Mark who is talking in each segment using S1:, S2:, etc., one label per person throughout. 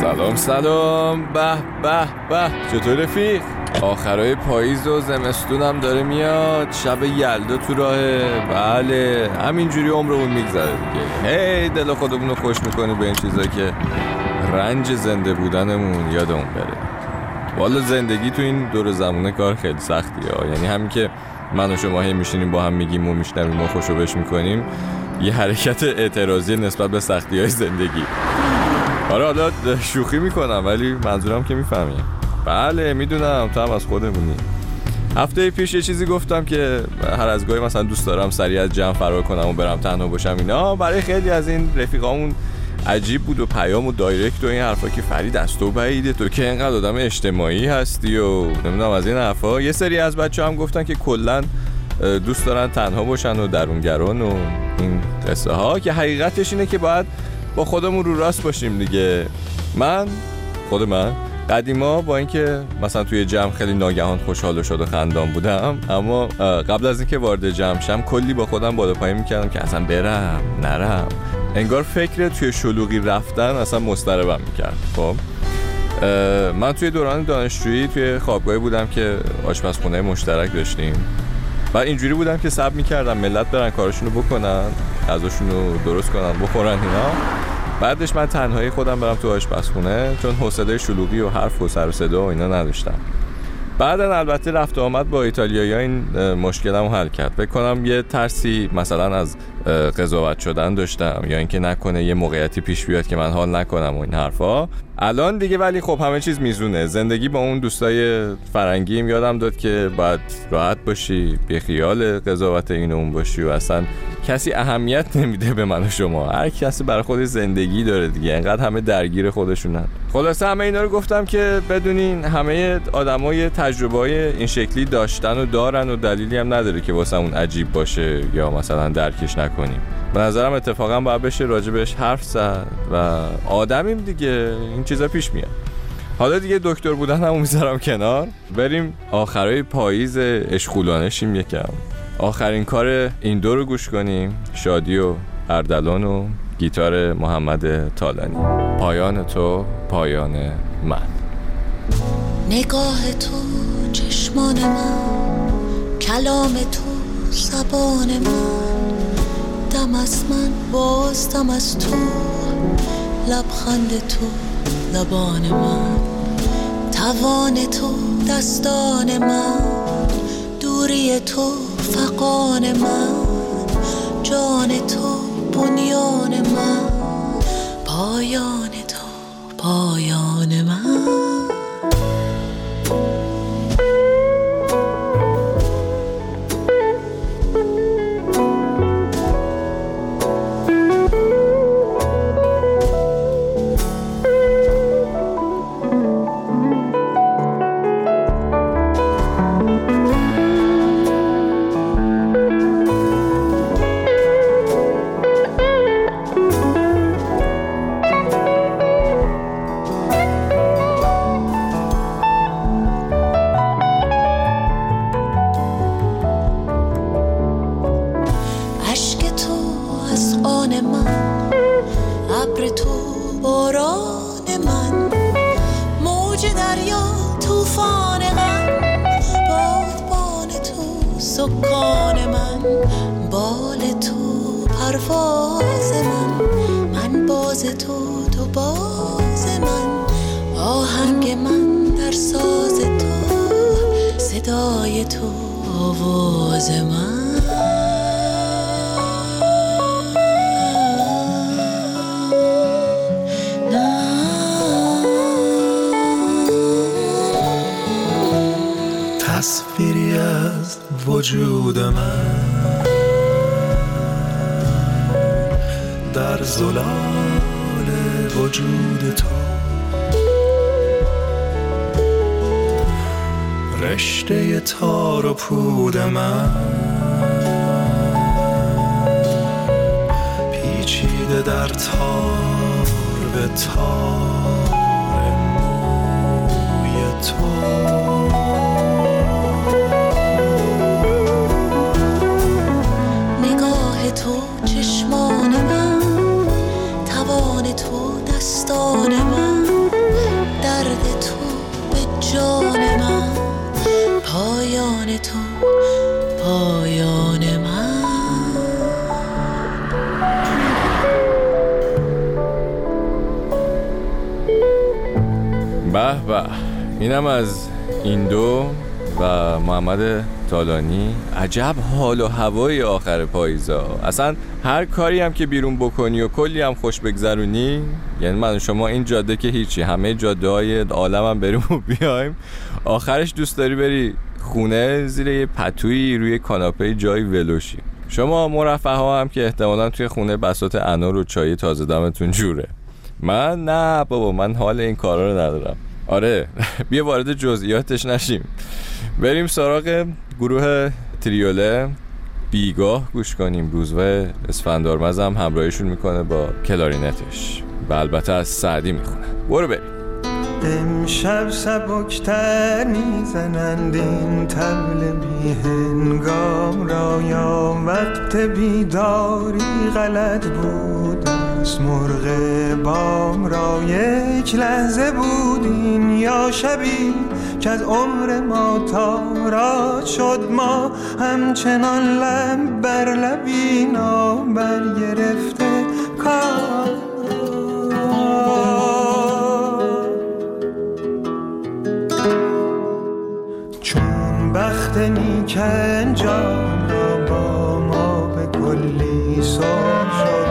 S1: سلام سلام. به به به. چطور رفیق؟ آخرای پاییز و زمستونم داره میاد. شب یلدا تو راهه بله همینجوری عمرمون میگذره دیگه. هی دل خودمون رو خوش می‌کنی به این چیزا که رنج زنده بودنمون یادمون بره. والا زندگی تو این دور زمونه کار خیلی سختیه. یعنی همین که من و شما هی میشینیم با هم میگیم و میشنویم و خوشو بش می‌کنیم یه حرکت اعتراضی نسبت به سختی های زندگی. آره حالا شوخی می‌کنم ولی منظورم که می‌فهمی. بله می‌دونم تو هم از خودمونی. هفته پیش یه چیزی گفتم که هر از گاهی مثلا دوست دارم سریع از جمع فرار کنم و برم تنها باشم اینا. برای خیلی از این رفیقامون عجیب بود و پیام و دایرکت و این حرفا که فرید از تو بعیده تو که اینقدر آدم اجتماعی هستی و نمی‌دونم از این حرفا. یه سری از بچه هم گفتن که کلا دوست دارن تنها باشن و درونگران و این قصه ها که حقیقتش اینه که باید با خودمون رو راست باشیم دیگه. من خود من قدیما با اینکه مثلا توی جمع خیلی ناگهان خوشحال و شد و خندان بودم اما قبل از اینکه وارد جمع شم کلی با خودم بالا پایین می‌کردم که اصلا برم نرم. انگار فکر توی شلوغی رفتن اصلا مستربم می‌کرد. خب؟ من توی دوران دانشجویی توی خوابگاهی بودم که آشپزخونه مشترک داشتیم. و اینجوری بودم که سب می‌کردم ملت برن کارشونو بکنن غذاشون رو درست کنن بخورن اینا. بعدش من تنهایی خودم برم تو آشپزخونه چون حوصله شلوغی و حرف و سر و صدا و اینا نداشتم. بعدا البته رفت آمد با ایتالیایی این مشکلم حل کرد. بکنم یه ترسی مثلا از قضاوت شدن داشتم. یا اینکه نکنه یه موقعیتی پیش بیاد که من حال نکنم و این حرفا. الان دیگه ولی خب همه چیز میزونه. زندگی با اون دوستای فرنگیم یادم داد که باید راحت باشی بی خیال قضاوت این اون باشی و اصلا کسی اهمیت نمیده به من و شما. هر کسی برای خود زندگی داره دیگه. انقدر همه درگیر خودشونن. خلاصه همه اینا رو گفتم که بدونین همه آدمای تجربه های این شکلی داشتن و دارن و دلیلی هم نداره که واسه اون عجیب باشه یا مثلا درکش نکنیم. به نظرم اتفاقا باید بشه راجبش حرف زد و آدمیم دیگه. این چیزا پیش میاد. حالا دیگه دکتر بودن همون می‌ذارم کنار. بریم آخرای پاییز اشغولانه شیم یکم. آخرین کار این دو رو گوش کنیم. شادی و اردلان و گیتار محمد تالانی پایان تو پایان من.
S2: نگاه تو چشمان من کلام تو زبان من. دم از من باز دم از تو. لبخند تو لبان من. توان تو دستان من. دوری تو فقان من. جان تو بنیان من. پایان تو پایان من. سکان من بال تو پرواز من. من باز تو تو باز من. آهنگ من در ساز تو صدای تو آواز من.
S3: وجود من در زلال وجود تو. رشته تار و پود من پیچیده در تار به تار موی تو.
S2: به
S1: اینم از این دو و محمد تالانی. عجب حال و هوای آخر پاییزا. اصلا هر کاری هم که بیرون بکنی و کلی هم خوش بگذرونی یعنی من و شما این جاده که هیچی همه جاده های عالم هم بریم و بیایم. آخرش دوست داری بری خونه زیر یه پتویی روی کاناپه جای ولوشی. شما مرفه ها هم که احتمالا توی خونه بسات انار و چای تازه دمتون جوره. من نه بابا من حال این کارا رو ندارم. آره. بیا وارد جزئیاتش نشیم. بریم سراغ گروه تریوله. بیگاه گوش کنیم. روزوه اسفندارمز هم همراهیشون می‌کنه با کلارینتش. و البته از سعدی می‌خونن برو بریم.
S3: امشب سبکتر می‌زنند این تبل بی هنگام را. یا وقت بیداری غلط بود. است مرغ بام را یک لحظه بودین یا شبی که از عمر ما تارا شد ما همچنان لب بر لبی بر گرفته کار. چون بخت نیک انجام را با ما به کلی سر شد.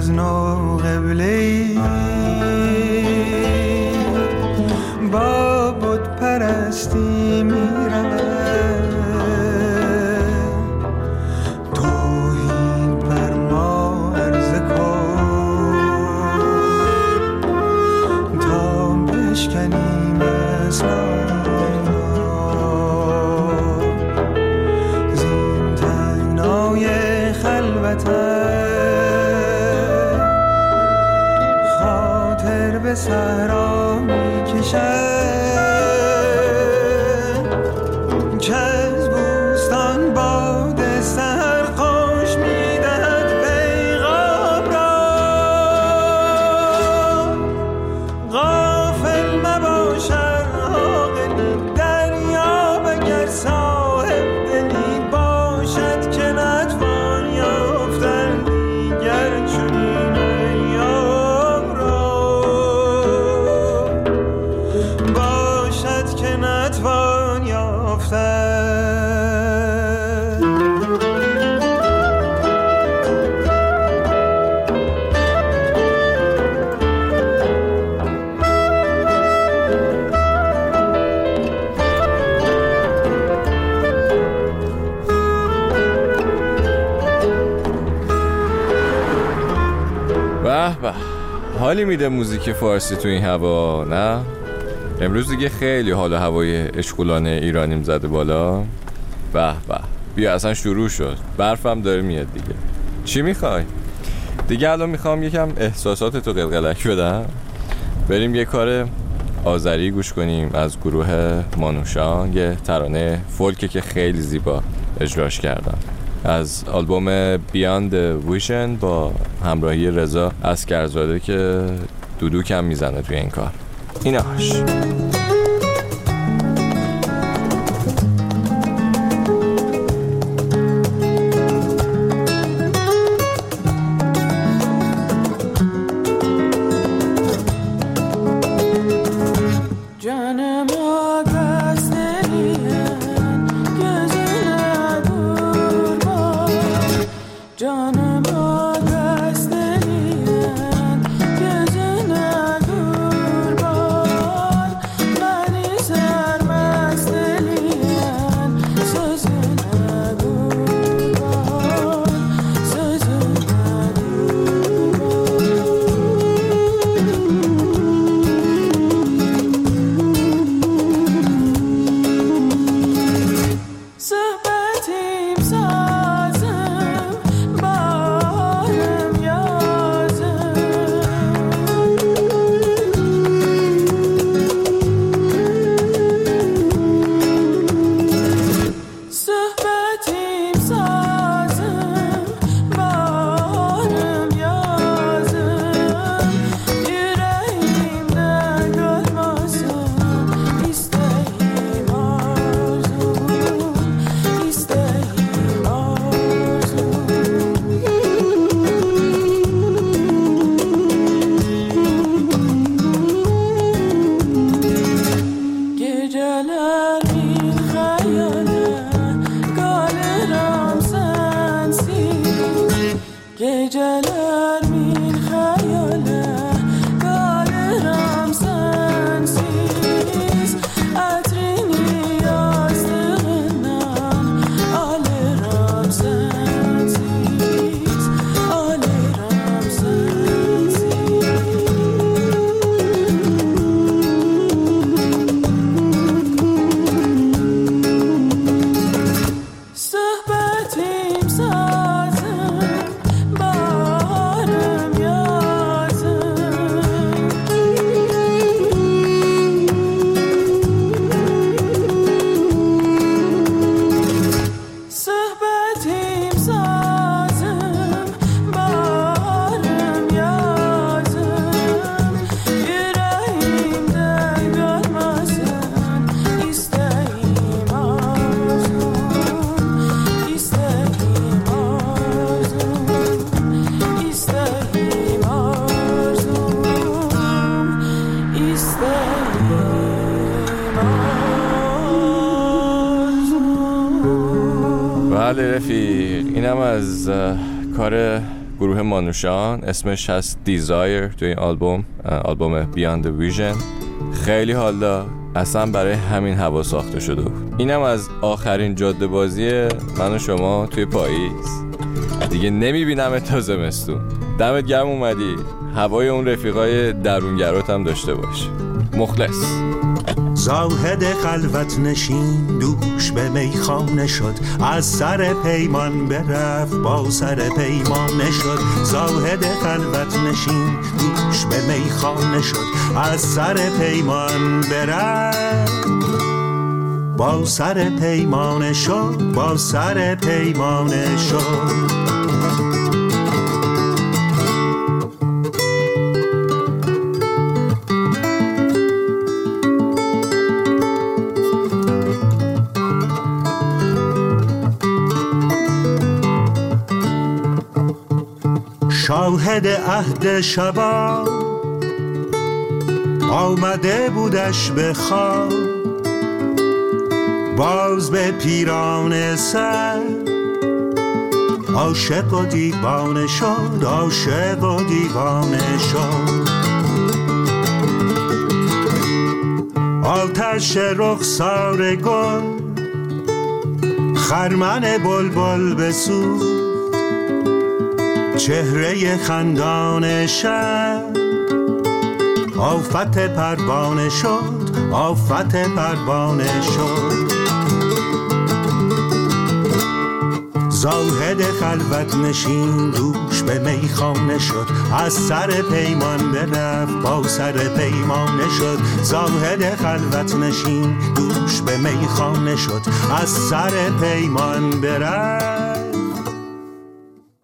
S3: از نو قبله
S1: حالی میده موزیک فارسی تو این هوا نه؟ امروز دیگه خیلی حال هوای اشغولانه ایرانیم زده بالا. به به. بیا اصلا شروع شد. برفم داره میاد دیگه. چی می‌خوای؟ دیگه الان می‌خوام یکم احساسات تو قلقلک بدم. بریم یه کار آذری گوش کنیم از گروه مانوشان یه ترانه فولکه که خیلی زیبا اجراش کردن.
S4: از آلبوم بیاند ویشن با همراهی رضا اسکرزاده که دودو کم می‌زنه توی این کار. ایناش. از کار گروه مانوشان اسمش هست دیزایر توی این آلبوم آلبوم بیاند ویژن خیلی حالا اصلا برای همین هوا ساخته شده اینم از آخرین جاده بازی من و شما توی پاییز. دیگه نمی‌بینم تا زمستون. دمت گرم اومدی. هوای اون رفیقای درونگرات هم داشته باش. مخلص.
S5: زاهد خلوت نشین دوش به میخانه شد. از سر پیمان برفت با سر پیمانه شد. زاهد خلوت نشین دوش به میخانه شد. از سر پیمان برفت با سر پیمانه شد. با سر پیمانه شد. شاهد عهد شبا آمده بودش به خواب. باز به پیران سر. عاشق و دیوانه شد عاشق و دیوانه شد. آتش رخسار گل خرمن بلبل بسود چهره خندان شب. آفت پروانه شد آفت پروانه شد. زاهد خلوت نشین دوش به میخانه شد. از سر پیمان برفت با سر پیمانه شد. زاهد خلوت نشین دوش به میخانه شد. از سر پیمان برفت.